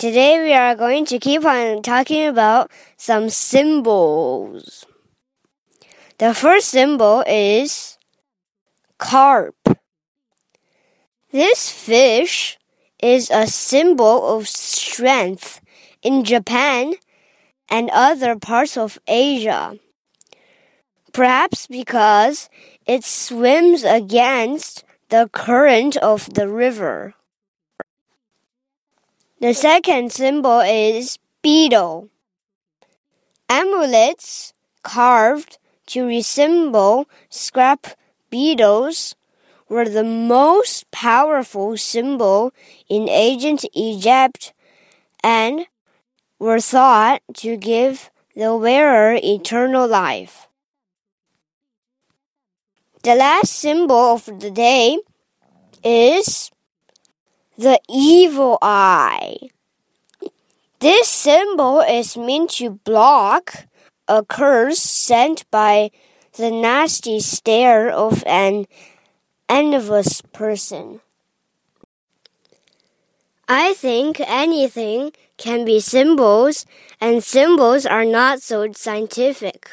Today we are going to keep on talking about some symbols. The first symbol is carp. This fish is a symbol of strength in Japan and other parts of Asia. Perhaps because it swims against the current of the river. The second symbol is beetle. Amulets carved to resemble scarab beetles were the most powerful symbol in ancient Egypt and were thought to give the wearer eternal life. The last symbol of the day is the evil eye. This symbol is meant to block a curse sent by the nasty stare of an envious person. I think anything can be symbols, and symbols are not so scientific.